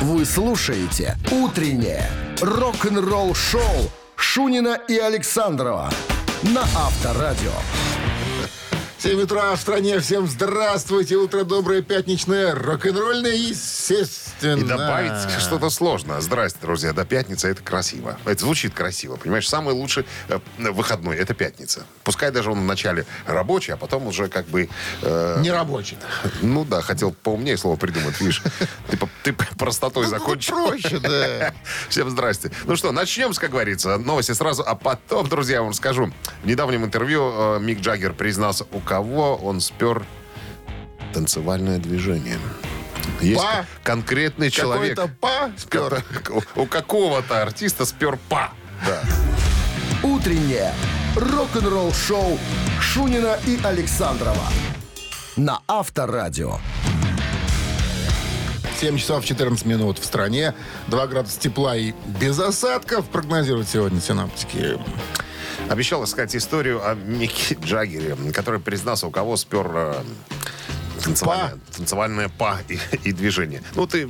Вы слушаете «Утреннее рок-н-ролл-шоу» Шунина и Александрова на Авторадио. 7 утра в стране. Всем здравствуйте. Утро доброе, пятничное, рок-н-ролльное, естественно. И добавить что-то сложно. Здрасте, друзья. До пятницы это красиво. Это звучит красиво. Понимаешь, самый лучший э, выходной это пятница. Пускай даже он вначале рабочий, а потом уже как бы... э, Не рабочий. ну да, хотел поумнее слово придумать, видишь. Ты, по- ты простотой закончил. Ну, проще, да. Всем здрасте. Ну что, начнем, как говорится, новости сразу, а потом, друзья, я вам скажу. В недавнем интервью э, Мик Джаггер признался, у кого он спер танцевальное движение. Есть Па? конкретный человек. Какой-то па спер. У какого-то артиста спер па. Да. «Утреннее рок-н-ролл-шоу» Шунина и Александрова на Авторадио. 7 часов 14 минут в стране. 2 градуса тепла и без осадков прогнозируют сегодня синаптики. Обещал сказать историю о Микки Джаггере, который признался, у кого спер танцевальное, танцевальное па и, и движение. Ну, ты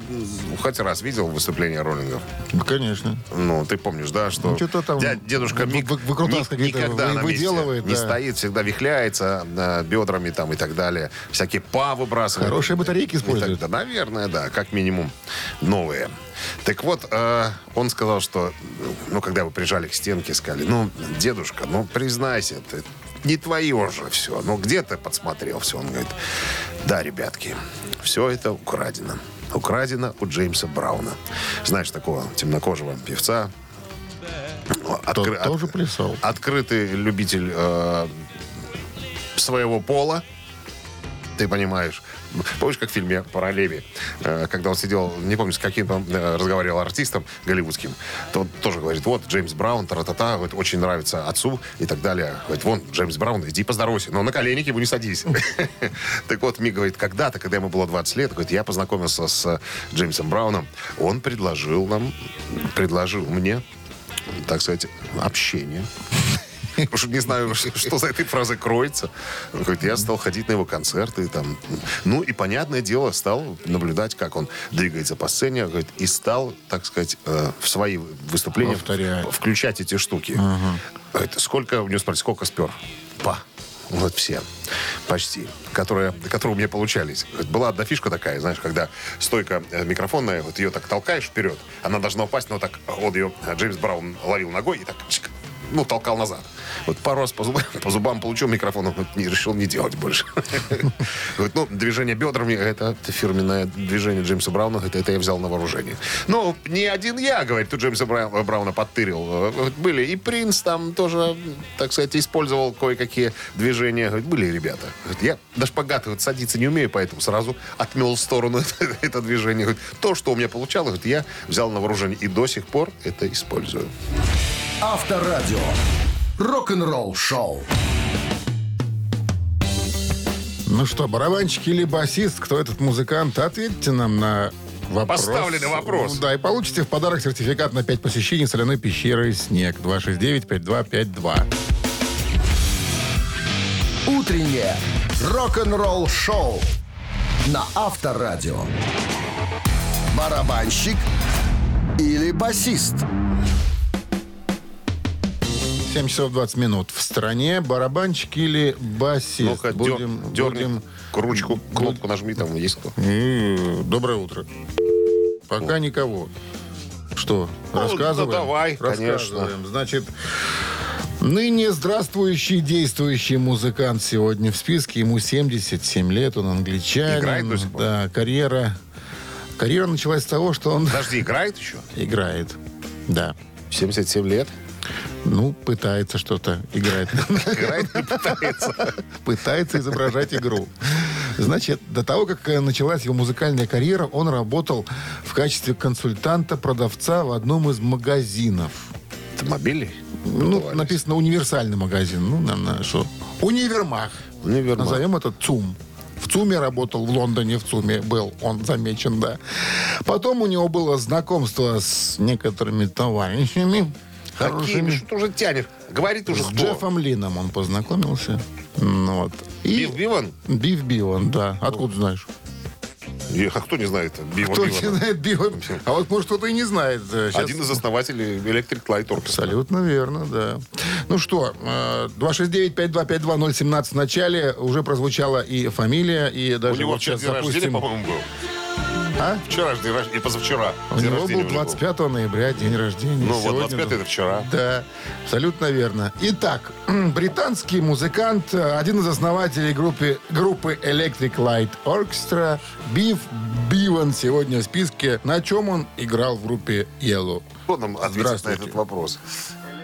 хоть раз видел выступление роллингов? Ну, конечно. Ну, ты помнишь, да, что Ну, что-то там дя- дедушка вы- Мик вы- выкрутасы ни- никогда вы- на месте выделывает, не да. стоит, всегда вихляется э, бедрами там и так далее. Всякие па выбрасывает. Хорошие батарейки И так да, наверное, да, как минимум новые. Так вот, э, он сказал, что, ну, когда вы прижали к стенке, сказали, ну, дедушка, ну, признайся, ты не твое же все. Ну, где ты подсмотрел все? Он говорит, да, ребятки, все это украдено. Украдено у Джеймса Брауна. Знаешь, такого темнокожего певца. Тот Откры- тоже от- плясал. Открытый любитель э, своего пола. Ты понимаешь. Помнишь, как в фильме «Параллели», э, когда он сидел, не помню, с каким там э, разговаривал артистом голливудским, то он тоже говорит, вот, Джеймс Браун, тара-та-та, говорит, очень нравится отцу и так далее. Говорит, вон, Джеймс Браун, иди поздоровайся, но на колени к не садись. Так вот, Мик говорит, когда-то, когда ему было 20 лет, говорит, я познакомился с Джеймсом Брауном, он предложил нам, предложил мне, так сказать, общение. Что не знаю, что за этой фразой кроется. Говорит, я стал ходить на его концерты. Там. Ну и, понятное дело, стал наблюдать, как он двигается по сцене. Говорит, и стал, так сказать, э, в свои выступления Повторять. в- включать эти штуки. Говорит, сколько, у него спросили, сколько спер? Па. Вот все. Почти. Которые, которые у меня получались. Была одна фишка такая, знаешь, когда стойка э, микрофонная, вот ее так толкаешь вперед, она должна упасть, но так вот ее э, Джеймс Браун ловил ногой и так ну, толкал назад. Вот раз по зубам, по зубам получил микрофон, он не, решил не делать больше. Говорит, ну, движение бедрами, это фирменное движение Джеймса Брауна, это, это я взял на вооружение. Ну, не один я, говорит, тут Джеймса Брау- Брауна подтырил. Были и Принц там тоже, так сказать, использовал кое-какие движения. Говорит, были ребята. Говорит, я до шпагата вот садиться не умею, поэтому сразу отмел в сторону это, движение. Говорит, то, что у меня получалось, я взял на вооружение и до сих пор это использую. Авторадио. Рок-н-ролл-шоу. Ну что, барабанщик или басист, кто этот музыкант? Ответьте нам на вопрос. Поставленный вопрос. Да, и получите в подарок сертификат на 5 посещений соляной пещеры «Снег». 269-5252. «Утреннее рок-н-ролл-шоу» на Авторадио. Барабанщик или басист? 7 часов 20 минут. В стране барабанщик или басист? Ну-ка, дер- будем, дерни будем- ручку, кнопку нажми, там есть кто. М, Доброе утро. Пока никого. Что, Ну, рассказываем? да давай, Рассказываем. Значит, ныне здравствующий действующий музыкант сегодня в списке. Ему 77 лет, он англичанин. Играет до сих пор? Да, карьера. Карьера началась с того, что он Подожди, играет еще? играет. Да. 77 лет. Ну, пытается что-то играть. Играет и пытается. Пытается изображать игру. Значит, до того, как э, началась его музыкальная карьера, он работал в качестве консультанта-продавца в одном из магазинов. Автомобили? Ну, написано универсальный магазин. Ну, наверное, что? Универмаг. Универмаг. Назовем это ЦУМ. В ЦУМе работал, в Лондоне в ЦУМе был, он замечен, да. Потом у него было знакомство с некоторыми товарищами. Хорошими. Что уже тянешь? Говорит уже С кто? Джеффом Лином он познакомился. Ну, вот. И Бив Биван? Бив Биван, да. Откуда знаешь? И- А кто не знает Бива Кто Бивана? не знает Бива? А вот, может, кто-то и не знает. Э, щас- Один из основателей Electric Light Orchestra. Абсолютно верно, да. Ну что, э, 269-5252-017 в начале уже прозвучала и фамилия, и У даже него вот сейчас запустим... по-моему, был. А? Вчера же день рождения, и позавчера. У день него был у него 25 ноября, день рождения. Ну вот, Сегодня 25 это вчера. Да, абсолютно верно. Итак, британский музыкант, э, один из основателей группы, группы Electric Light Orchestra, Бив Биван сегодня в списке. На чем он играл в группе Yellow? Кто нам ответит на этот вопрос?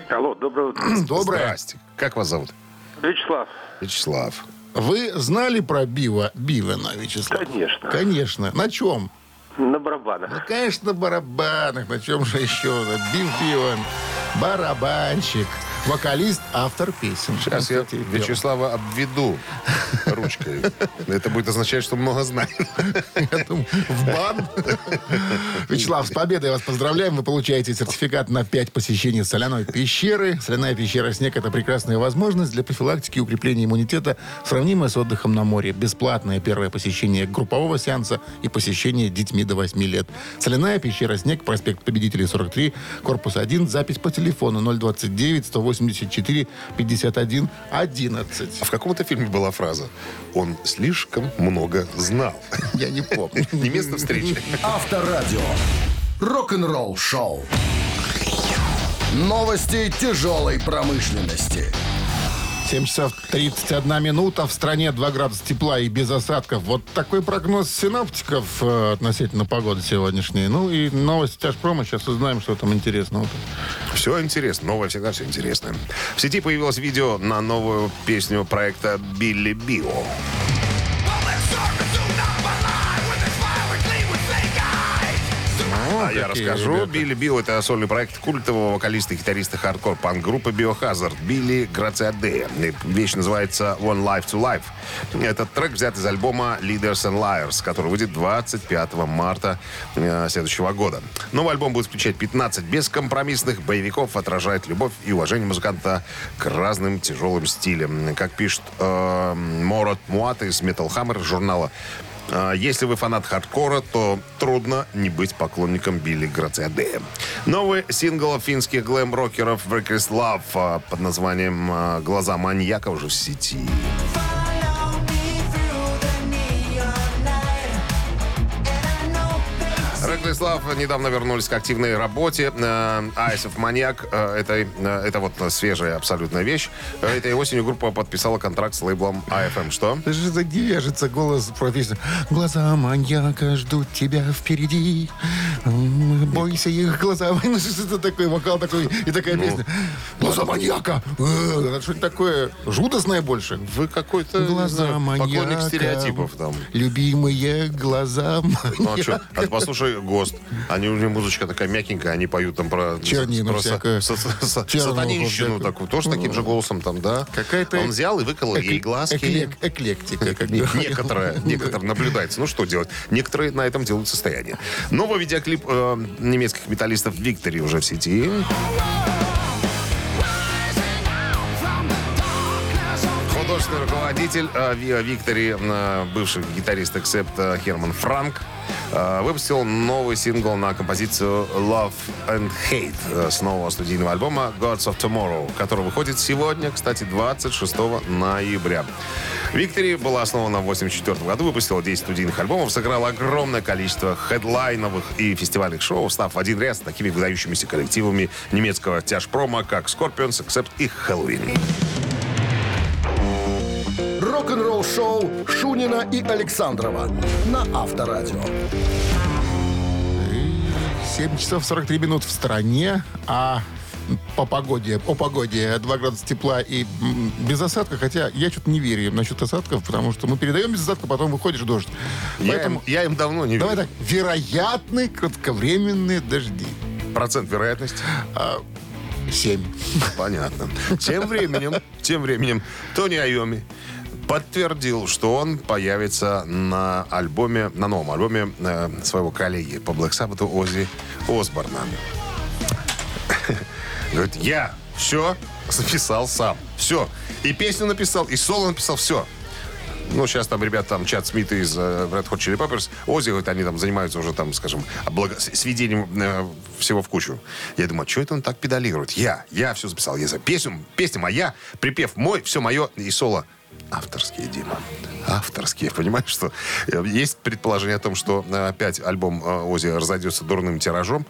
Алло, доброе утро. Доброе. Здрасте. Как вас зовут? Вячеслав, Вячеслав. Вы знали про Бива, Бивана, Вячеслав? Конечно. Конечно. На чем? На барабанах. Ну, конечно, на барабанах. На чем же еще? Бив Биван. Барабанщик. Вокалист, автор песен. Сейчас я. Вячеслава обведу ручкой. Это будет означать, что много думаю, в бан. Вячеслав, с победой вас поздравляем. Вы получаете сертификат на 5 посещений соляной пещеры. Соляная пещера «Снег» — это прекрасная возможность для профилактики и укрепления иммунитета, сравнимая с отдыхом на море. Бесплатное первое посещение группового сеанса и посещение детьми до 8 лет. Соляная пещера «Снег», проспект Победителей, 43, корпус 1, запись по телефону 029 184 51 11. А в каком-то фильме была фраза «Он слишком много знал». Я не помню. Не место встречи. Авторадио. Рок-н-ролл шоу. Новости тяжелой промышленности. 7 часов 31 минута. В стране 2 градуса тепла и без осадков. Вот такой прогноз синоптиков э, относительно погоды сегодняшней. Ну и новости тяжпрома. Сейчас узнаем, что там интересного. Все интересно. Новое всегда все интересно. В сети появилось видео на новую песню проекта «Билли Био». Я расскажу. ребята. Билли Билл — это сольный проект культового вокалиста и гитариста хардкор-панк-группы Biohazard Билли Грациаде. Вещь называется «One Life to Life». Этот трек взят из альбома «Leaders and Liars», который выйдет 25 марта э, следующего года. Новый альбом будет включать 15 бескомпромиссных боевиков, отражает любовь и уважение музыканта к разным тяжелым стилям. Как пишет э, Морот Муат из Metal Hammer журнала Если вы фанат хардкора, то трудно не быть поклонником Билли Грациаде. Новый сингл финских глэм-рокеров Breakers Love а, под названием а, «Глаза маньяка» уже в сети. Love недавно вернулись к активной работе. Э, Eyes of Maniac э, это, э, это вот свежая абсолютная вещь. Э, Этой осенью группа подписала контракт с лейблом AFM. Что? Это же голос профессионала. Глаза маньяка ждут тебя впереди. Бойся их глаза. Ну, что это такое? Вокал такой и такая песня. Глаза маньяка. Э, Это что-то такое жудосное больше. Вы какой-то Глаза маньяка. поклонник стереотипов там. Любимые глаза Ну а маньяка. что? А послушай ГОСТ. Они у них музычка такая мягенькая, они поют там про... Чернину про са- са- Чернуху Сатанинщину такую. Тоже таким же голосом там, да? Какая-то Он взял и выколол ей глазки. эклек- Эклектика. как Не- говорят. Некоторые, некоторые наблюдается. Ну, что делать? Некоторые на этом делают состояние. Новый видеоклип э, немецких металлистов «Виктори» уже в сети. Художественный руководитель э, Ви- «Виктори», э, бывший гитарист «Эксепт» э, Херман Франк, выпустил новый сингл на композицию «Love and Hate» э, с нового студийного альбома «Gods of Tomorrow», который выходит сегодня, кстати, 26 ноября. «Виктори» была основана в 1984 году, выпустила 10 студийных альбомов, сыграла огромное количество хедлайновых и фестивальных шоу, став один ряд с такими выдающимися коллективами немецкого тяжпрома, как Scorpions, Accept и Halloween. Рок-н-ролл шоу Шунина и Александрова на Авторадио. 7 часов 43 минут в стране, а по погоде, о погоде 2 градуса тепла и без осадка, хотя я что-то не верю насчет осадков, потому что мы передаем без осадка, потом выходишь дождь. Я, Поэтому им, я им давно не давай верю. так, вероятны кратковременные дожди. Процент вероятности. 7. Понятно. Тем временем, тем временем Тони Айоми подтвердил, что он появится на альбоме, на новом альбоме э, своего коллеги по Black Sabbath Ози Осборна. Говорит, я все записал сам. Все. И песню написал, и соло написал, все. Ну, сейчас там ребята, там, Чат Смит из э, Red Hot Chili Peppers, Ози, вот они там занимаются уже, там, скажем, с- сведением э, всего в кучу. Я думаю, что это он так педалирует? Я, я все записал. Я за песню, песня моя, припев мой, все мое и соло. Авторские, Дима. Авторские. Понимаешь, что э, есть предположение о том, что э, опять альбом э, Ози разойдется дурным тиражом.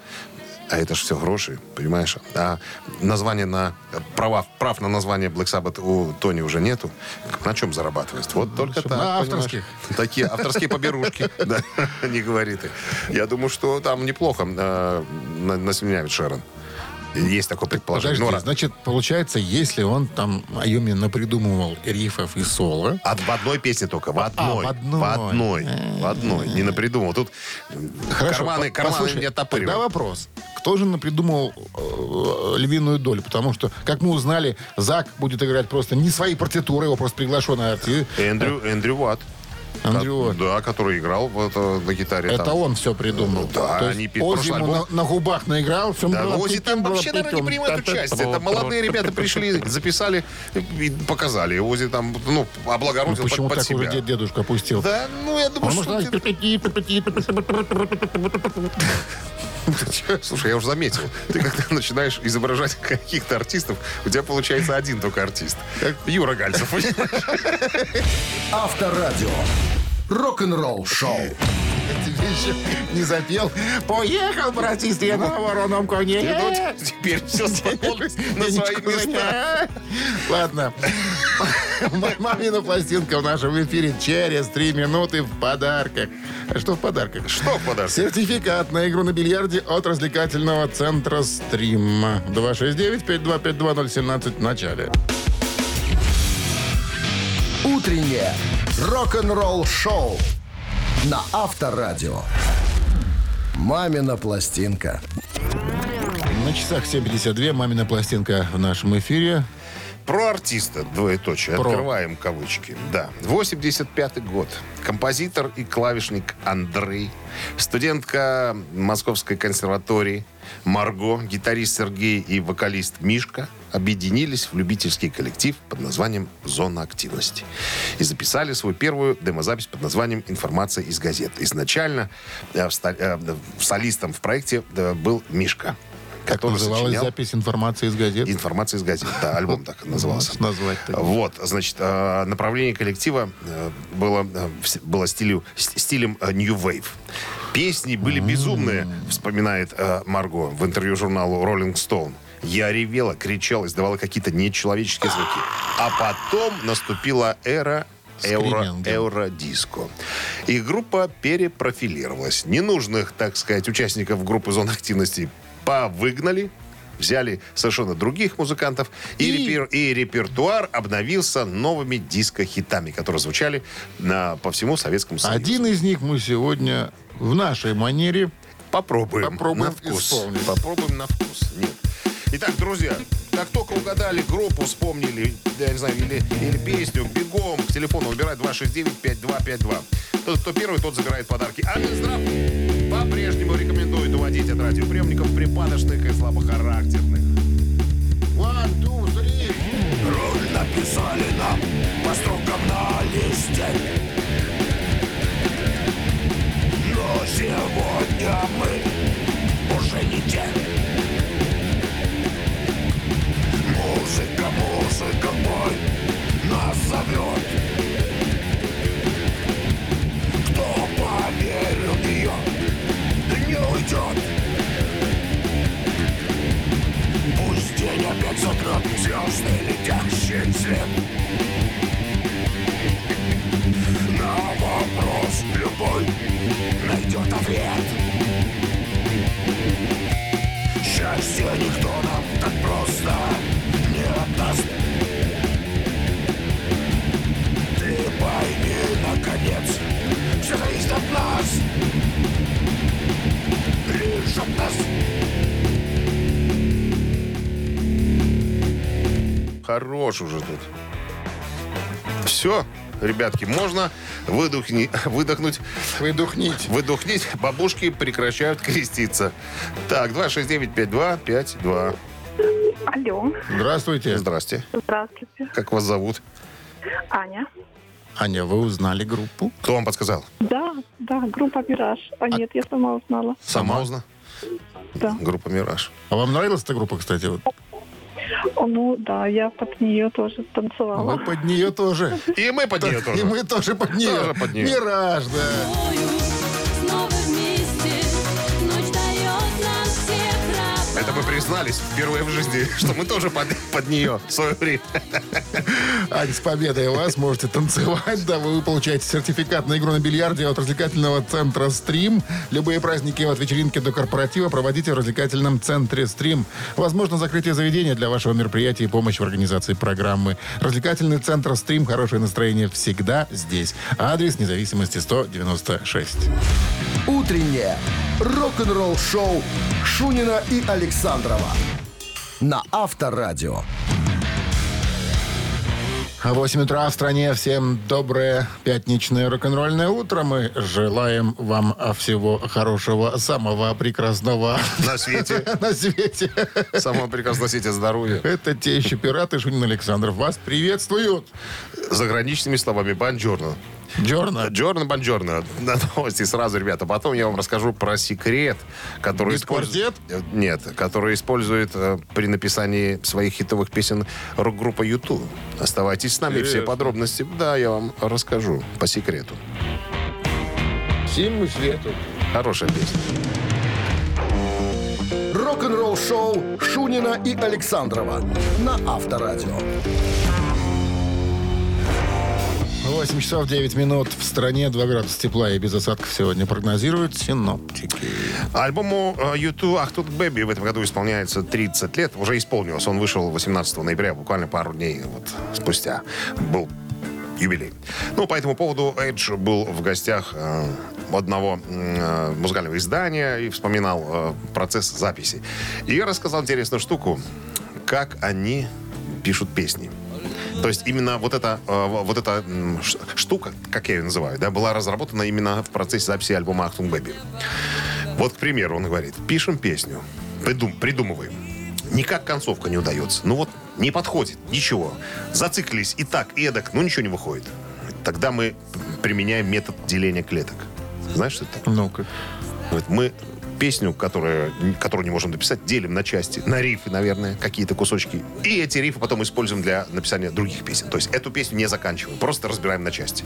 А это же все гроши, понимаешь? А название на... Права, прав на название Black Sabbath у Тони уже нету. На чем зарабатывать? Вот только так. на понимаешь? авторских. Такие авторские поберушки. Да, не говори ты. Я думаю, что там неплохо на- наслюнявит Шерон. Есть такое предположение. Подожди, Ну, значит, получается, если он там Айоми напридумывал рифов и соло, А в одной песне только, в одной. в одной. В одной. В одной. Не напридумал. Тут карманы, по- карманы послушай, не Тогда оттопыривал. вопрос. Кто же напридумал э, львиную долю? Потому что, как мы узнали, Зак будет играть просто не свои партитуры, его просто приглашенный артист. Эндрю, Эндрю Ватт. Уотт. Да, который играл в это, на гитаре. Это там. он все придумал. Да, То они пи- Ози прошлый ему на, альбом- на губах наиграл. Все Да, ну, Ози там вообще, наверное, не принимает участие. Это молодые ребята пришли, записали и показали. Ози там, ну, облагородил под, Почему под так себя. уже дед- дедушка опустил? Да, ну, я думаю, Он что... может ты- Слушай, я уже заметил. Ты когда начинаешь изображать каких-то артистов, у тебя получается один только артист. Юра Гальцев. Авторадио. Рок-н-ролл шоу. Тебе еще не запел. Поехал, братист, я на вороном коне. Ну, Теперь все снова на свои места. Ладно. Мамина пластинка в нашем эфире через три минуты в подарках. А что в подарках? Что в подарок? Сертификат на игру на бильярде от развлекательного центра «Стрим». 269-5252017 в начале. Утреннее рок-н-ролл шоу на Авторадио. Мамина пластинка. На часах 7.52 «Мамина пластинка» в нашем эфире. Про артиста, двоеточие, Про. открываем кавычки. Да, 85-й год. Композитор и клавишник Андрей, студентка Московской консерватории Марго, гитарист Сергей и вокалист Мишка объединились в любительский коллектив под названием «Зона активности» и записали свою первую демозапись под названием «Информация из газет». Изначально э, в э, солистом в проекте э, был Мишка, Как который называлась сочинял запись информации из газет? «Информация из газет». Да, альбом так назывался. Назвать. Вот, значит, э, направление коллектива э, было, э, было стилю, стилем New Wave. Песни были безумные, вспоминает Марго в интервью журналу Rolling Stone. Я ревела, кричала, издавала какие-то нечеловеческие звуки. А потом наступила эра эуро, эуро-диско. И группа перепрофилировалась. Ненужных, так сказать, участников группы зон активности повыгнали, взяли совершенно других музыкантов, и, И- репер- и репертуар обновился новыми диско-хитами, которые звучали на, по всему Советскому Союзу. Один из них мы сегодня в нашей манере Попробуем, Попробуем на вкус. исполнить. Попробуем на вкус. Нет. Итак, друзья, как только угадали группу, вспомнили, я не знаю, или, или песню, бегом к телефону выбирать 269-5252. Тот, кто первый, тот забирает подарки. А Минздрав по-прежнему рекомендует уводить от радиоприемников припадочных и слабохарактерных. One, two, three. Роль написали нам по строкам на листе Но сегодня мы уже не те Музыка, музыка мой нас зовет Хорош уже тут. Все, ребятки, можно выдохни- выдохнуть Выдохните. Выдохнить, бабушки прекращают креститься. Так, 269-5252. Алло, Здравствуйте. Здрасте. здравствуйте. Как вас зовут? Аня. Аня, вы узнали группу? Кто вам подсказал? Да, да, группа «Мираж». А нет, я сама узнала. Сама узнала? Да. Группа «Мираж». А вам нравилась эта группа, кстати? Вот? О, Ну, да, я под нее тоже танцевала. Вы под нее тоже. И мы под нее И тоже. мы тоже под нее. Тоже под нее. Мираж, да. Признались впервые в жизни, что мы тоже под, под нее в свое время. Ань, с победой вас. Можете танцевать. Да, вы получаете сертификат на игру на бильярде от развлекательного центра «Стрим». Любые праздники от вечеринки до корпоратива проводите в развлекательном центре «Стрим». Возможно, закрытие заведения для вашего мероприятия и помощь в организации программы. Развлекательный центр «Стрим». Хорошее настроение всегда здесь. Адрес независимости 196. Утреннее рок-н-ролл-шоу Шунина и Александрова на Авторадио. 8 утра в стране. Всем доброе пятничное рок-н-ролльное утро. Мы желаем вам всего хорошего, самого прекрасного На свете. на свете. Самого прекрасного свете здоровья. Это те еще пираты Шунин Александров. Вас приветствуют. Заграничными словами «бонджорно». Джорна. Джорно Бонджорно. На новости сразу, ребята. Потом я вам расскажу про секрет, который использует... Э, Нет, который использует э, при написании своих хитовых песен рок-группа YouTube. Оставайтесь с нами, все Интересно. подробности. Да, я вам расскажу по секрету. Всему свету. Хорошая песня. Рок-н-ролл-шоу Шунина и Александрова на Авторадио. 8 часов 9 минут. В стране 2 градуса тепла и без осадков сегодня прогнозируют синоптики. Альбому э, YouTube «Ах тут Бэби» в этом году исполняется 30 лет. Уже исполнилось. Он вышел 18 ноября, буквально пару дней вот спустя. Был юбилей. Ну, по этому поводу Эдж был в гостях э, одного э, музыкального издания и вспоминал э, процесс записи. И рассказал интересную штуку, как они пишут песни. То есть именно вот эта, э, вот эта штука, как я ее называю, да, была разработана именно в процессе записи альбома «Achtung Baby». Вот, к примеру, он говорит, пишем песню, придум, придумываем. Никак концовка не удается. Ну вот, не подходит, ничего. Зациклились и так, и эдак, ну ничего не выходит. Тогда мы применяем метод деления клеток. Знаешь, что это такое? Ну-ка. Мы песню, которую, которую не можем дописать, делим на части, на риффы, наверное, какие-то кусочки. И эти риффы потом используем для написания других песен. То есть эту песню не заканчиваем, просто разбираем на части.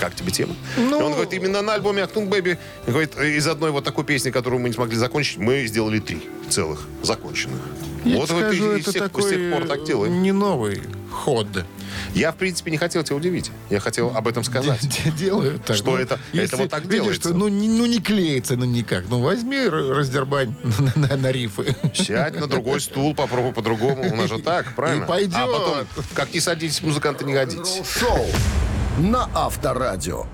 Как тебе тема? Ну- И он говорит, именно на альбоме «Achtung Baby» говорит, из одной вот такой песни, которую мы не смогли закончить, мы сделали три целых законченных. Я вот и- скажу, и это тех- такой с тех пор так делаем. не новый ход. Я, в принципе, не хотел тебя удивить. Я хотел об этом сказать. Де- де- Делают так. Что это- это вот так видишь, делается. что, ну, не, ну, не клеится, ну, никак. Ну, возьми, раздербань на, на- на рифы. Сядь на другой стул, попробуй по-другому. У нас же так, правильно? И пойдет. А потом, как не садитесь, музыканты не годитесь. Шоу на Авторадио.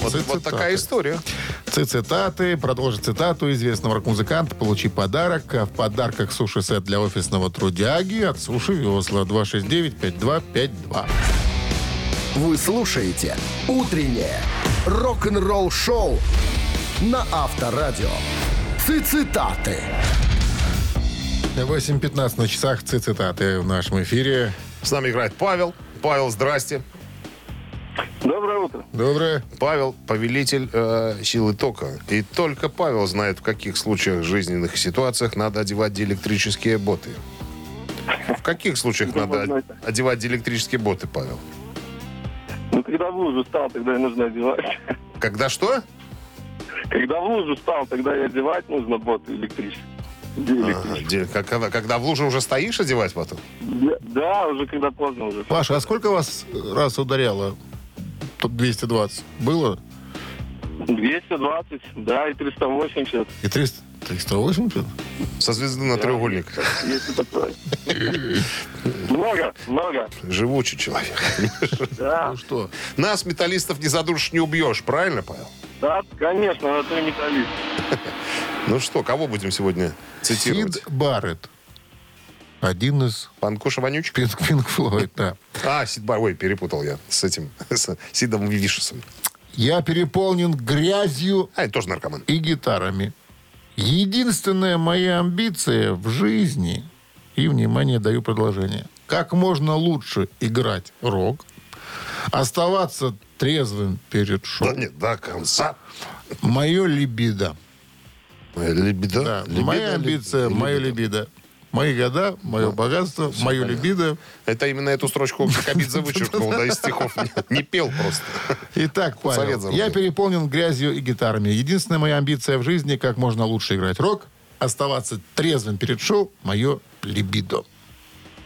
Вот, вот цитаты. такая история. Цитаты. Продолжи цитату известного рок-музыканта. Получи подарок. А в подарках суши-сет для офисного трудяги от Суши Весла. 269-5252. Вы слушаете «Утреннее рок-н-ролл-шоу» на Авторадио. Цитаты. 8.15 на часах. Ци- Цитаты в нашем эфире. С нами играет Павел. Павел, здрасте. Доброе утро. Доброе. Павел – повелитель э, силы тока. И только Павел знает, в каких случаях жизненных ситуациях надо одевать диэлектрические боты. В каких случаях надо од- одевать диэлектрические боты, Павел? Ну, когда в лужу стал, тогда и нужно одевать. Когда что? Когда в лужу стал, тогда и одевать нужно боты электрические. Ага, когда, когда в луже уже стоишь, одевать потом? Да, да, уже когда поздно уже. Паша, а сколько вас раз ударяло? Топ 220. Было? 220, да, и 380. И 300? 380? Со звезды на треугольник. Если такое. Много, много. Живучий человек. Да, Ну что? Нас, металлистов, не задушишь, не убьешь. Правильно, Павел? да, конечно, на то металлист. Ну что, кого будем сегодня цитировать? Сид Барретт. Один из Панкуша Вонючек? Пинк, Пинк Флойд, да. А, Сид Бар, ой, перепутал я с этим, с Сидом Вишесом. Я переполнен грязью А, это тоже наркоман. и гитарами. Единственная моя амбиция в жизни, и, внимание, даю продолжение, как можно лучше играть рок, Оставаться трезвым перед шоу. Да нет, до конца. Мое либидо. Либидо? Да, Либидо, моя амбиция, либидо. мое либидо. Мои года, мое богатство, мое либидо. Это именно эту строчку Кабидзе вычеркнул, да, из стихов. Не, пел просто. Итак, Павел, я переполнен грязью и гитарами. Единственная моя амбиция в жизни, как можно лучше играть рок, оставаться трезвым перед шоу, мое либидо.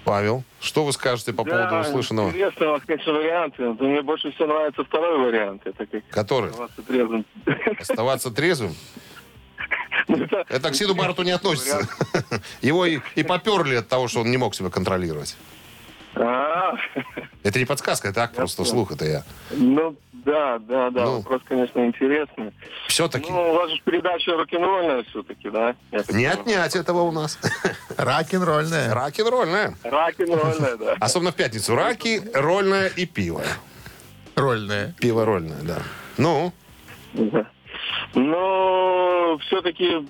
Павел, что вы скажете по поводу услышанного? Интересный у вас, конечно, вариант. Но мне больше всего нравится второй вариант. Это как Который? оставаться трезвым. Оставаться трезвым? Это- Это к Сиду Барту не относится. Его и, и поперли от того, что он не мог себя контролировать. А, Это не подсказка, это так просто слух, это я. Ну, да, да, да. Ну. Вопрос, конечно, интересный. Все-таки. Ну, у вас же передача рок-н-ролльная все-таки, да? Не отнять этого у нас. Рок-н-ролльная. Раки-рольная. Рок-н-ролльная, да. Особенно в пятницу. Раки, рольная и пиво. Рольная. Пиво рольное, да. Ну, Да. Но все-таки,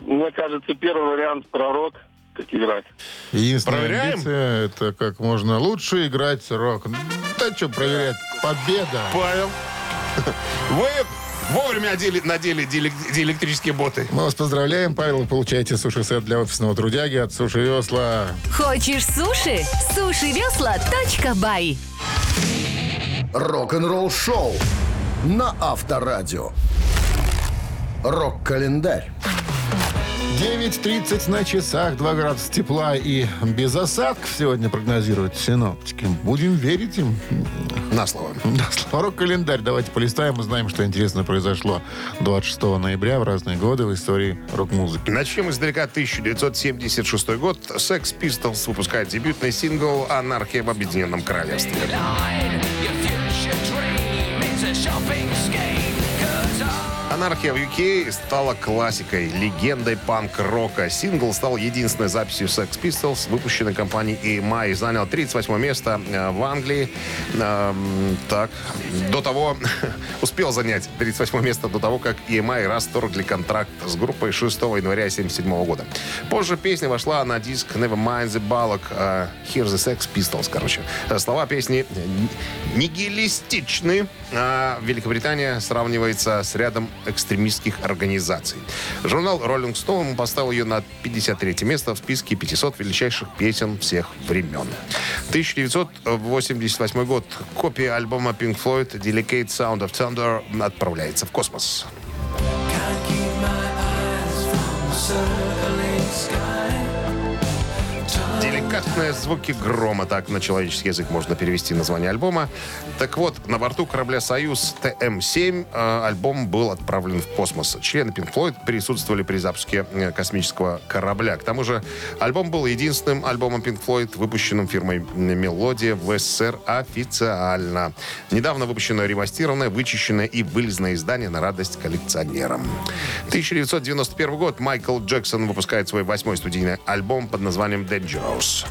мне кажется, первый вариант пророк, как играть. Единственная Проверяем? амбиция это как можно лучше играть рок. Да что проверять? Победа. Павел, вы вовремя одели, надели диэлек- диэлектрические боты. Мы вас поздравляем, Павел. Вы получаете суши-сет для офисного трудяги от Суши Весла. Хочешь суши? Сушивесла.бай Рок-н-ролл шоу на Авторадио. Рок-календарь. 9.30 на часах, 2 градуса тепла и без осадков сегодня прогнозируют синоптики. Будем верить им. На слово. Да, слово рок-календарь. Давайте полистаем, узнаем, что интересно произошло 26 ноября в разные годы в истории рок-музыки. Начнем издалека. 1976 год. Sex Pistols выпускает дебютный сингл «Анархия в Объединенном Королевстве». Анархия в UK стала классикой, легендой панк-рока. Сингл стал единственной записью Sex Pistols, выпущенной компанией EMI, занял 38 место э, в Англии. Эм, так, до того, успел занять 38 место до того, как EMI расторгли контракт с группой 6 января 1977 года. Позже песня вошла на диск Nevermind the Ballock, э, Here's the Sex Pistols, короче. Э, Слова песни нигилистичны. А Великобритания сравнивается с рядом экстремистских организаций. Журнал Rolling Stone поставил ее на 53 место в списке 500 величайших песен всех времен. 1988 год. Копия альбома Pink Floyd Delicate Sound of Thunder отправляется в космос. Деликатные звуки грома, так на человеческий язык можно перевести название альбома. Так вот, на борту корабля «Союз» ТМ-7 э, альбом был отправлен в космос. Члены Pink Floyd присутствовали при запуске э, космического корабля. К тому же, альбом был единственным альбомом Pink Floyd, выпущенным фирмой «Мелодия» в СССР официально. Недавно выпущено ремастированное, вычищенное и вылезное издание на радость коллекционерам. 1991 год. Майкл Джексон выпускает свой восьмой студийный альбом под названием «Dangerous».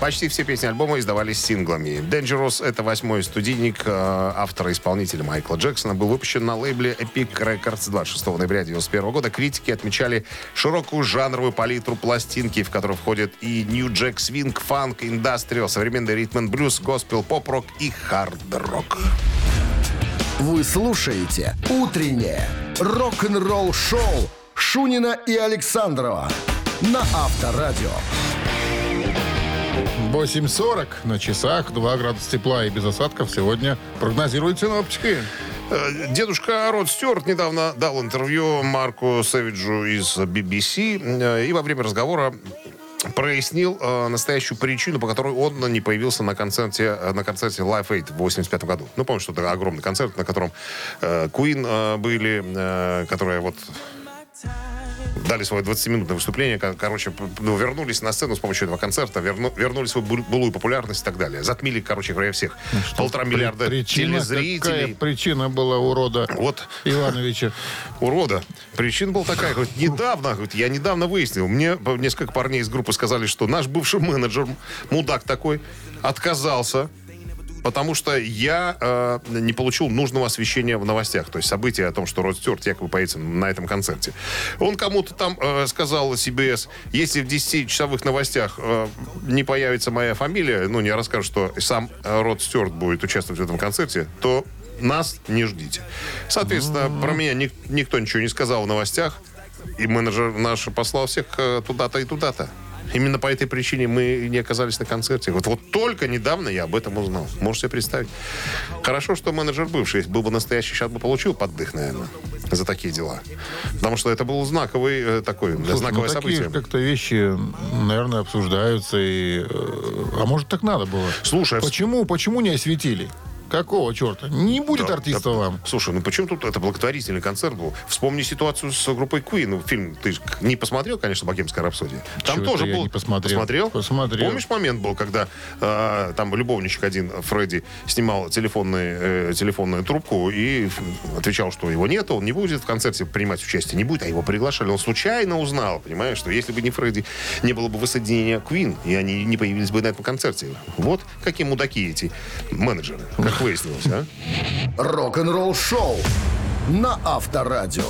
Почти все песни альбома издавались синглами. Dangerous — это восьмой студийник э, автора-исполнителя Майкла Джексона. Был выпущен на лейбле Epic Records 26 ноября 1991 года. Критики отмечали широкую жанровую палитру пластинки, в которую входят и New Jack Swing, фанк, индастриал, современный ритм and блюз, госпел, поп-рок и хард-рок. Вы слушаете «Утреннее рок-н-ролл-шоу» Шунина и Александрова на Авторадио. 8.40 на часах, 2 градуса тепла и без осадков сегодня прогнозируют синоптики. Э, Дедушка Род Стюарт недавно дал интервью Марку Сэвиджу из BBC э, и во время разговора прояснил э, настоящую причину, по которой он не появился на концерте, э, на концерте Live Aid в 85 году. Ну, помню, что это огромный концерт, на котором э, Queen э, были, э, которые вот дали свое 20-минутное выступление. Кор- Короче, ну, вернулись на сцену с помощью этого концерта, верну, вернули свою был- былую популярность и так далее. Затмили, короче говоря, всех. Полтора миллиарда Причина, какая телезрителей. причина была у рода Вот Ивановича? урода. Причина была такая, говорит, недавно, говорит, я недавно выяснил, мне несколько парней из группы сказали, что наш бывший менеджер, мудак такой, отказался потому что я э, не получил нужного освещения в новостях. То есть события о том, что Род Стюарт якобы появится на этом концерте. Он кому-то там э, сказал CBS, если в 10-часовых новостях э, не появится моя фамилия, ну, не расскажут, что сам Род Стюарт будет участвовать в этом концерте, то нас не ждите. Соответственно, про меня ник- никто ничего не сказал в новостях. И менеджер наш послал всех э, туда-то и туда-то. Именно по этой причине мы не оказались на концерте. Вот, вот только недавно я об этом узнал. Можете себе представить. Хорошо, что менеджер бывший. Если был бы настоящий, сейчас бы получил поддых, наверное, за такие дела. Потому что это был знаковый э, такой, Слушай, знаковое ну, событие. как-то вещи, наверное, обсуждаются. И, э, а может, так надо было? Слушай, а Почему, почему не осветили? Какого черта? Не будет Да, артиста да. вам. Слушай, ну почему тут это благотворительный концерт был? Вспомни ситуацию с группой Queen. Ну, фильм ты не посмотрел, конечно, «Богемская рапсодия». Там Чего-то тоже был... посмотрел. Посмотрел? Посмотрел. Помнишь момент был, когда э, там любовничек один, Фредди, снимал телефонный, э, телефонную трубку и отвечал, что его нет, он не будет в концерте принимать участие, не будет, а его приглашали. Он случайно узнал, понимаешь, что если бы не Фредди, не было бы воссоединения Queen, и они не появились бы на этом концерте. Вот какие мудаки эти менеджеры, как выяснилось, а? Рок-н-ролл шоу на Авторадио.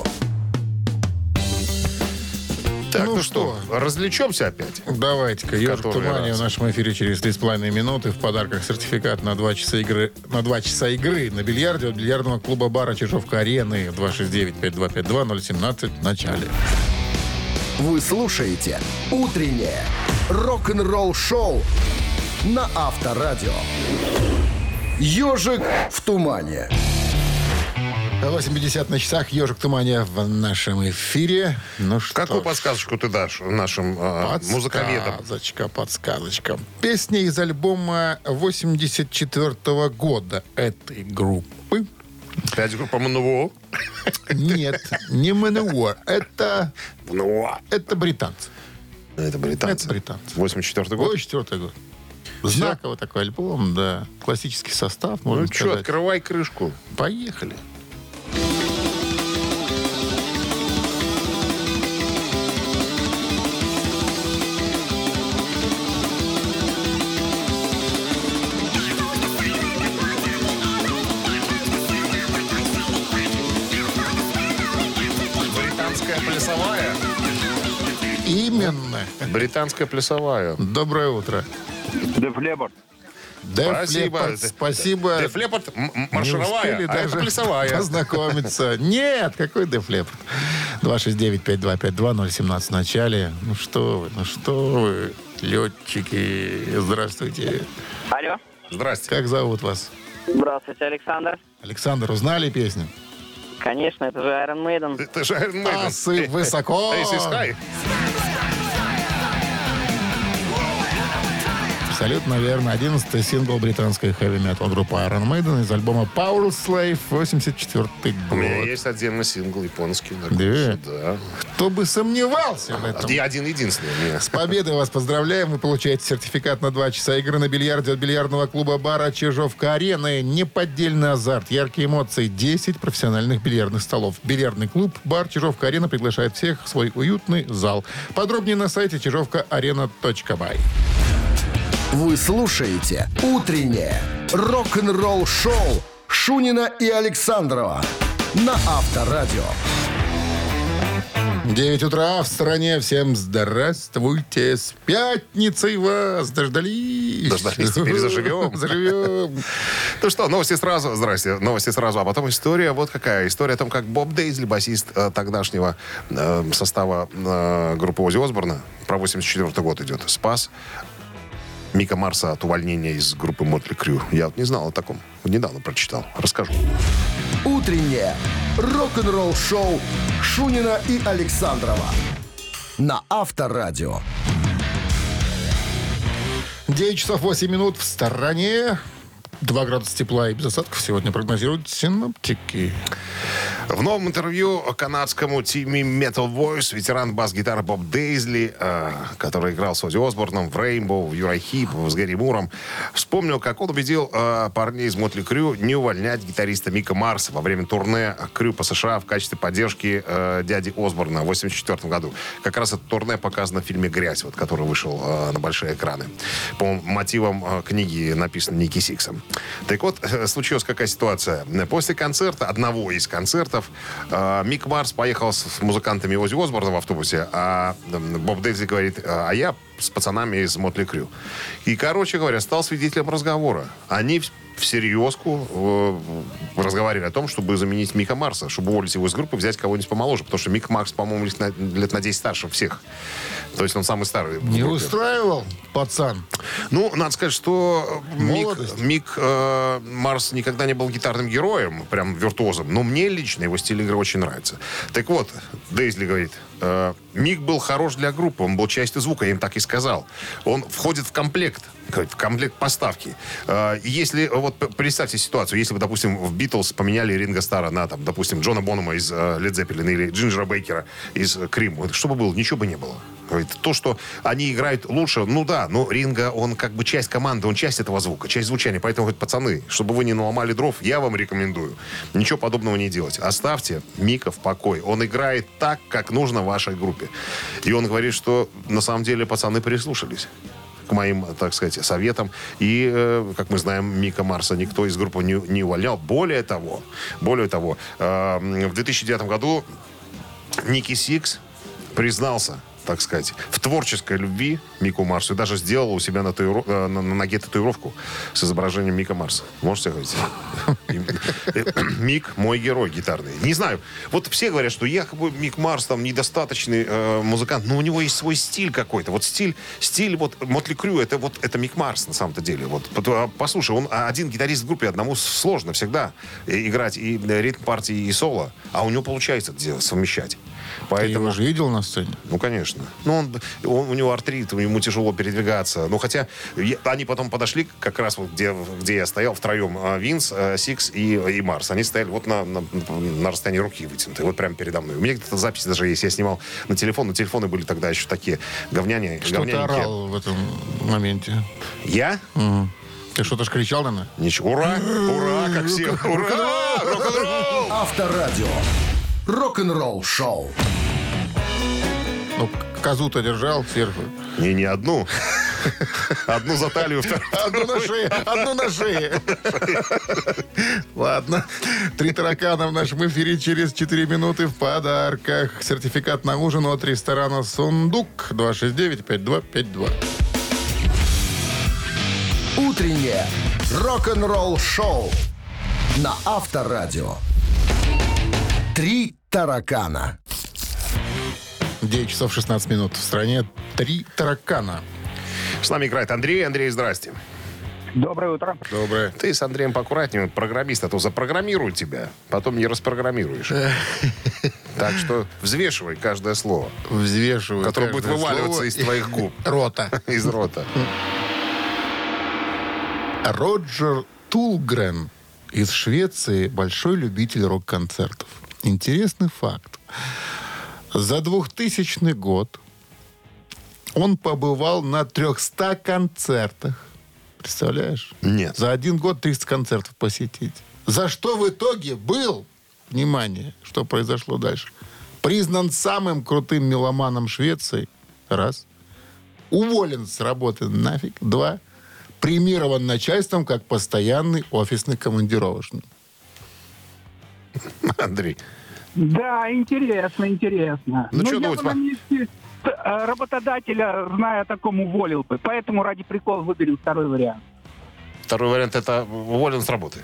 Так, Ну ну, что, развлечемся опять? Давайте-ка, ежик в Который тумане раз. в нашем эфире через 3,5 минуты. В подарках сертификат на 2 часа игры на 2 часа игры на бильярде от бильярдного клуба бара Чижовка Арены 269-5252-017 в начале. Вы слушаете «Утреннее рок-н-ролл-шоу» на Авторадио. «Ежик в тумане». 8.50 на часах. Ежик тумане в нашем эфире. Ну что Какую ж. подсказочку ты дашь нашим э, музыковедам? Подсказочка, подсказочка. Песня из альбома 84 года этой группы. Пять группа МНВО. Нет, не Manowar. Это, МНВО. это британцы. Это британцы. Это британцы. 84 год. 84 год. Знаковый такой альбом, да. Классический состав, можно Ну что, сказать. открывай крышку. Поехали. Британская плясовая. Именно. Британская плясовая. Доброе утро. Деф Лепард. Def Спасибо. Leppard, спасибо. Деф Лепард Не маршировая, успели а это даже плясовая. познакомиться. Нет, какой Def Leppard? 269-5252-017 в начале. Ну что вы, ну что вы, летчики. Здравствуйте. Алло. Здрасте. Как зовут вас? Здравствуйте, Александр. Александр, узнали песню? Конечно, это же Iron Maiden. Это же Iron Maiden. Асы высоко. Ace is high. Абсолютно верно. Одиннадцатый сингл британской хэви-метал группы Iron Maiden из альбома Power Slave 84 У меня год. есть отдельный сингл японский. Да? Да. Кто бы сомневался в этом. Я один-единственный. С победой вас поздравляем. Вы получаете сертификат на 2 часа игры на бильярде от бильярдного клуба бара Чижовка-Арены. Неподдельный азарт, яркие эмоции, 10 профессиональных бильярдных столов. Бильярдный клуб бар Чижовка-Арена приглашает всех в свой уютный зал. Подробнее на сайте чижовкаарена.бай. Вы слушаете «Утреннее рок-н-ролл-шоу» Шунина и Александрова на Авторадио. 9 утра в стране. Всем здравствуйте. С пятницей вас дождались. Дождались, теперь заживем. Заживем. Ну что, новости сразу. Здрасте. Новости сразу. А потом история. Вот какая. История о том, как Боб Дейзли, басист э, тогдашнего э, состава э, группы Ози Осборна, про 84 год идет, спас Мика Марса от увольнения из группы Мотли Крю. Я вот не знал о таком. Недавно прочитал. Расскажу. «Утреннее рок-н-ролл-шоу» Шунина и Александрова на Авторадио. 9 часов 8 минут в стороне. 2 градуса тепла и без осадков сегодня прогнозируют синоптики. В новом интервью канадскому теаме Metal Voice ветеран бас-гитары Боб Дейзли, э, который играл с Ози Осборном в Rainbow, в Юрай Хип, с Гэри Муром, вспомнил, как он убедил э, парней из Мотли Крю не увольнять гитариста Мика Марса во время турне Крю по США в качестве поддержки э, дяди Осборна в 1984 году. Как раз это турне показано в фильме «Грязь», вот, который вышел э, на большие экраны. По мотивам э, книги, написанной Ники Сиксом. Так вот, э, случилась какая ситуация. После концерта, одного из концертов, э, Мик Марс поехал с музыкантами Ози Осборна в автобусе, а Боб Дельзи говорит, а я с пацанами из Мотли Крю. И, короче говоря, стал свидетелем разговора. Они всерьезку э, разговаривали о том, чтобы заменить Мика Марса, чтобы уволить его из группы, взять кого-нибудь помоложе, потому что Мик Марс, по-моему, лет на, лет на 10 старше всех. То есть он самый старый. Не группе. устраивал пацан? Ну, надо сказать, что э, Мик, Молодость. Мик, э, Марс никогда не был гитарным героем, прям виртуозом, но мне лично его стиль игры очень нравится. Так вот, Дейзли говорит, э, Мик был хорош для группы, он был частью звука, я им так и сказал. Он входит в комплект, в комплект поставки. Э, если, э, вот представьте ситуацию, если бы, допустим, в Битлз поменяли Ринга Стара на, там, допустим, Джона Бонома из Лед Зеппелина или Джинджера Бейкера из э, Крим, что бы было? Ничего бы не было. То, что они играют лучше, ну да, но Ринга, он как бы часть команды, он часть этого звука, часть звучания. Поэтому, говорит, пацаны, чтобы вы не наломали дров, я вам рекомендую ничего подобного не делать. Оставьте Мика в покое. Он играет так, как нужно вашей группе. И он говорит, что на самом деле пацаны прислушались к моим, так сказать, советам. И, э, как мы знаем, Мика Марса никто из группы не, не увольнял. Более того, более того, э, в 2009 году Ники Сикс признался, так сказать, в творческой любви Мику Марсу и даже сделал у себя на, татуиров- э, на- на ноге татуировку с изображением Мика Марса. Можете говорить? Мик мой герой гитарный. Не знаю. Вот все говорят, что якобы Мик Марс там недостаточный э, музыкант, но у него есть свой стиль какой-то. Вот стиль, стиль вот Mötley Crüe, это вот это Мик Марс на самом-то деле. Вот а, послушай, он один гитарист в группе, одному сложно всегда э, играть и э, ритм партии, и соло, а у него получается это совмещать. Ты Поэтому его же видел на сцене? ну, конечно. Ну, он, он- у него артрит, ему тяжело передвигаться. Ну, хотя я- они потом подошли как раз вот где, где я стоял втроем. а, Винс, а, Сикс и, и Марс. Они стояли вот на, на, на расстоянии руки вытянутой. Вот прямо передо мной. У меня где-то запись даже есть. Я снимал на телефон. Но телефоны были тогда еще такие говняне, Что ты орал в этом моменте? Я? Ты что-то ж кричал, наверное? Ничего. Ура! Ура! Как все. Ура! Рок-н-ролл! Авторадио. Рок-н-ролл шоу. Ну, козу-то держал сверху. Не, не одну. Одну за талию, вторую. Одну на шее, одну на шее. Ладно. Три таракана в нашем эфире через 4 минуты в подарках. Сертификат на ужин от ресторана «Сундук» 269-5252. Утреннее рок-н-ролл шоу на Авторадио. Три таракана. 9 часов 16 минут. В стране три таракана. С нами играет Андрей. Андрей, здрасте. Доброе утро. Доброе. Ты с Андреем поаккуратнее, программист, а то запрограммирует тебя, потом не распрограммируешь. Так что взвешивай каждое слово, Взвешиваю. которое будет вываливаться из твоих губ, Рота. из рота. Роджер Тулгрен из Швеции большой любитель рок-концертов. Интересный факт. За 2000 год он побывал на 300 концертах. Представляешь? Нет. За один год 300 концертов посетить. За что в итоге был, внимание, что произошло дальше, признан самым крутым меломаном Швеции. Раз. Уволен с работы нафиг. Два. Премирован начальством как постоянный офисный командировочный. Андрей, Да, интересно, интересно. Ну, я думать, бы на месте э, работодателя, зная о таком, уволил бы. Поэтому ради прикола выберем второй вариант. второй вариант это уволен с работы.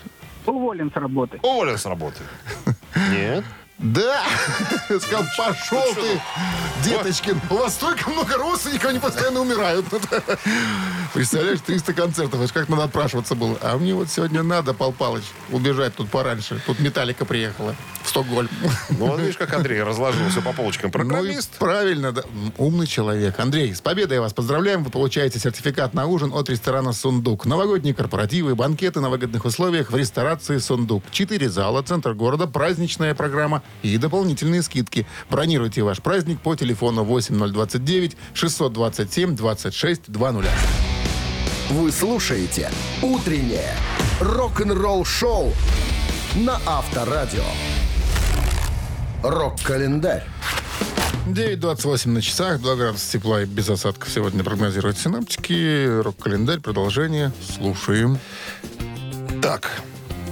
Уволен с работы. Уволен с работы. Нет. Да! Сказал, пошел ты, Деточкин. У вас столько много родственников, они постоянно умирают. Представляешь, 300 концертов. Аж как надо отпрашиваться было. А мне вот сегодня надо, Пал Палыч, убежать тут пораньше. Тут Металлика приехала в Стокгольм. Ну, вот видишь, как Андрей разложил все по полочкам. Ну Программист. правильно, да. Умный человек. Андрей, с победой вас поздравляем. Вы получаете сертификат на ужин от ресторана «Сундук». Новогодние корпоративы, банкеты на выгодных условиях в ресторации «Сундук». Четыре зала, центр города, праздничная программа и дополнительные скидки. Бронируйте ваш праздник по телефону 8029 627 2620. Вы слушаете «Утреннее рок-н-ролл шоу» на Авторадио. Рок-календарь. 9.28 на часах, 2 градуса тепла и без осадков сегодня прогнозируют синаптики. Рок-календарь, продолжение. Слушаем. Так,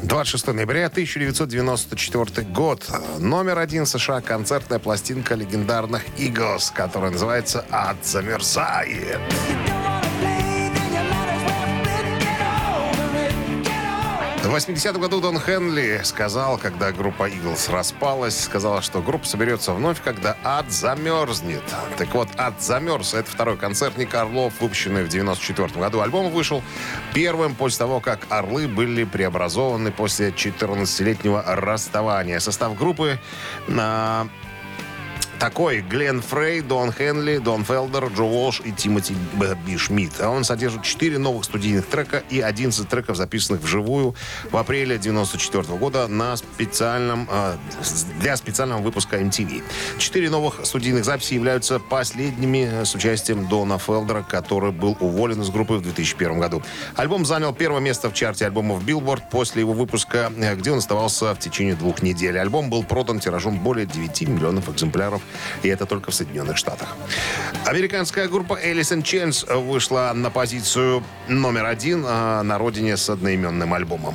26 ноября 1994 год. Номер один США концертная пластинка легендарных Eagles, которая называется «Ад замерзает». В 80-м году Дон Хенли сказал, когда группа Eagles распалась, сказала, что группа соберется вновь, когда ад замерзнет. Так вот, ад замерз. Это второй концерт Ника Орлов, выпущенный в 94 году. Альбом вышел первым после того, как Орлы были преобразованы после 14-летнего расставания. Состав группы на такой Глен Фрей, Дон Хенли, Дон Фелдер, Джо Уолш и Тимоти Б. Шмидт. А он содержит 4 новых студийных трека и 11 треков, записанных вживую в апреле 94 года на специальном, э, для специального выпуска MTV. Четыре новых студийных записи являются последними с участием Дона Фелдера, который был уволен из группы в 2001 году. Альбом занял первое место в чарте альбомов Billboard после его выпуска, э, где он оставался в течение двух недель. Альбом был продан тиражом более 9 миллионов экземпляров и это только в Соединенных Штатах. Американская группа in Chains вышла на позицию номер один а, на родине с одноименным альбомом.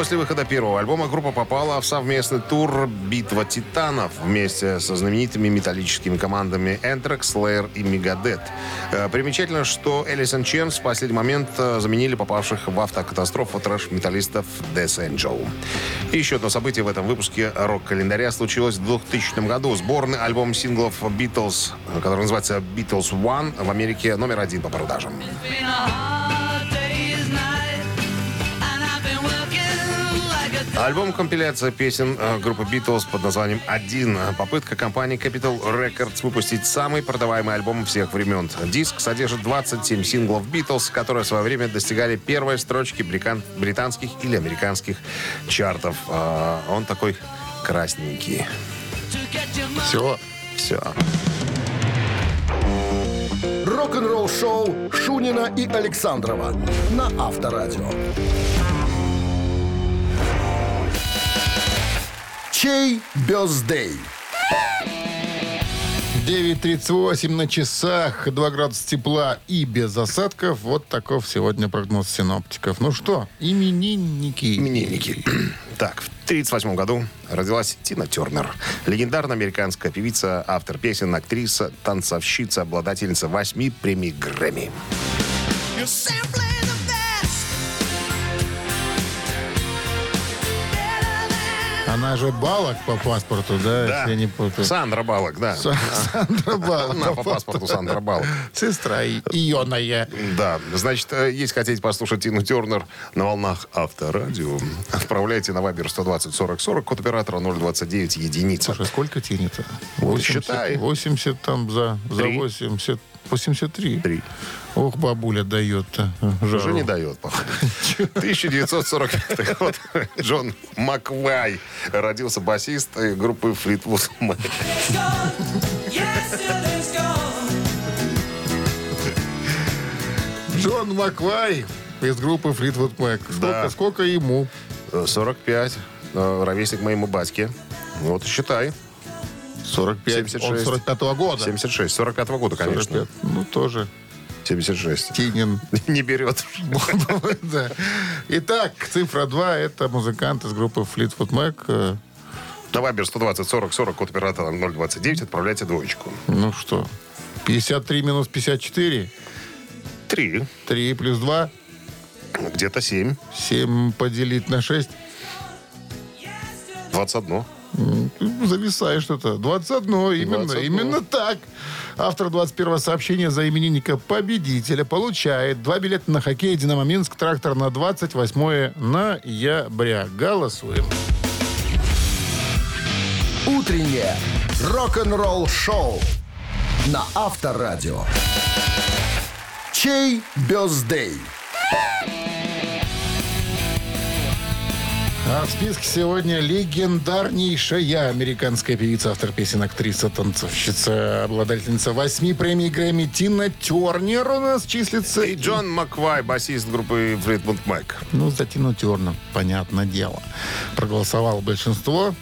После выхода первого альбома группа попала в совместный тур «Битва титанов» вместе со знаменитыми металлическими командами Anthrax, Slayer и Megadeth. Э, Примечательно, что in Chains в последний момент э, заменили попавших в автокатастрофу трэш-металлистов Death Angel. И еще одно событие в этом выпуске рок-календаря случилось в 2000 году. Сборный альбом синглов Beatles, который называется Beatles One, в Америке номер один по продажам. Альбом компиляция песен э, группы Beatles под названием «Один». Попытка компании Capital Records выпустить самый продаваемый альбом всех времен. Диск содержит 27 синглов Beatles, которые в свое время достигали первой строчки британских или американских чартов. А, Он такой красненький. Все. Все. Рок-н-ролл шоу Шунина и Александрова на Авторадио. Чей бездей? 9.38 на часах, 2 градуса тепла и без осадков. Вот таков сегодня прогноз синоптиков. Ну что, именинники. Именинники. Так, в 1938 году родилась Тина Тернер. Легендарная американская певица, автор песен, актриса, танцовщица, обладательница восьми премий Грэмми. Она же Балок по паспорту, да? Да. Если я не путаю. Сандра Балок, да. Са- Сандра Балок. Она по паспорту Сандра Балок. Сестра Ионая. Да, значит, э, если хотите послушать Тину Тернер на волнах Авторадио, отправляйте на Вайбер 120 40 40, код оператора 029 единица. Слушай, сколько тянет-то? Вот считай. 80 там за, за Три. 80. 83. Три. Ох, бабуля дает-то. Уже жару. не дает, походу. 1945 год. Джон Маквай. Родился басист группы Флитвуд Мэк. Джон Маквай из группы Флитвуд Мэк. Сколько, Да. сколько ему? 45. э, Ровесник моему батьке. Вот считай. 45. 76. Он 45 года. 76. 45 года, конечно. 45. Ну, тоже 76. Тинин. Не берет. Итак, цифра 2 это музыкант из группы Fleetwood Mac. На Вайбер 120 40 40, код оператора 029, отправляйте двоечку. Ну что, 53 минус 54? Три. 3 плюс 2? Где-то 7. 7 поделить на 6? 21. Зависаешь что-то. 21, именно, 21. именно так. Автор 21 сообщения за именинника победителя получает два билета на хоккей «Динамо Минск» трактор на 28 ноября. Голосуем. Утреннее рок-н-ролл шоу на Авторадио. Чей бездей? А в списке сегодня легендарнейшая американская певица, автор песен, актриса, танцовщица, обладательница восьми премий Грэмми Тина Тернер у нас числится. И Джон Маквай, басист группы Флитвуд Мэк. Ну, за Тину Тернер, понятное дело. Проголосовало большинство.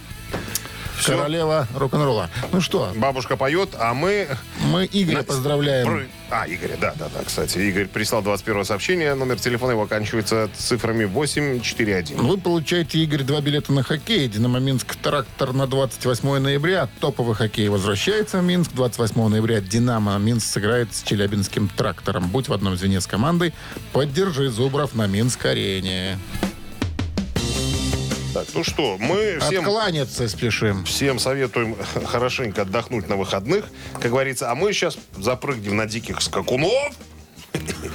Королева рок-н-ролла. Ну что, Бабушка поет, а мы... мы Игоря На- поздравляем. Про- А, Игорь, да, да, да, кстати. Игорь прислал 21 сообщение. Номер телефона его оканчивается цифрами 841. Вы получаете, Игорь, два билета на хоккей. Динамо-Минск «Трактор» на 28 ноября. Топовый хоккей возвращается в Минск. 28 ноября «Динамо» Минск сыграет с Челябинским «Трактором». Будь в одном звене с командой. Поддержи Зубров на Минск-арене. Так, ну что, мы всем... Откланяться спешим. Всем советуем хорошенько отдохнуть на выходных, как говорится. А мы сейчас запрыгнем на диких скакунов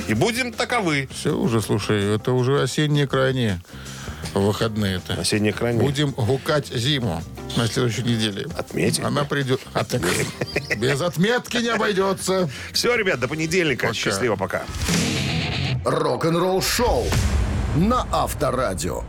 и будем таковы. Все уже, слушай, это уже осенние крайние выходные-то. Осенний крайне. Будем гукать зиму на следующей неделе. Отметим. Она придет. А так, без отметки не обойдется. Все, ребят, до понедельника. Пока. Счастливо, пока. Рок-н-ролл шоу на Авторадио.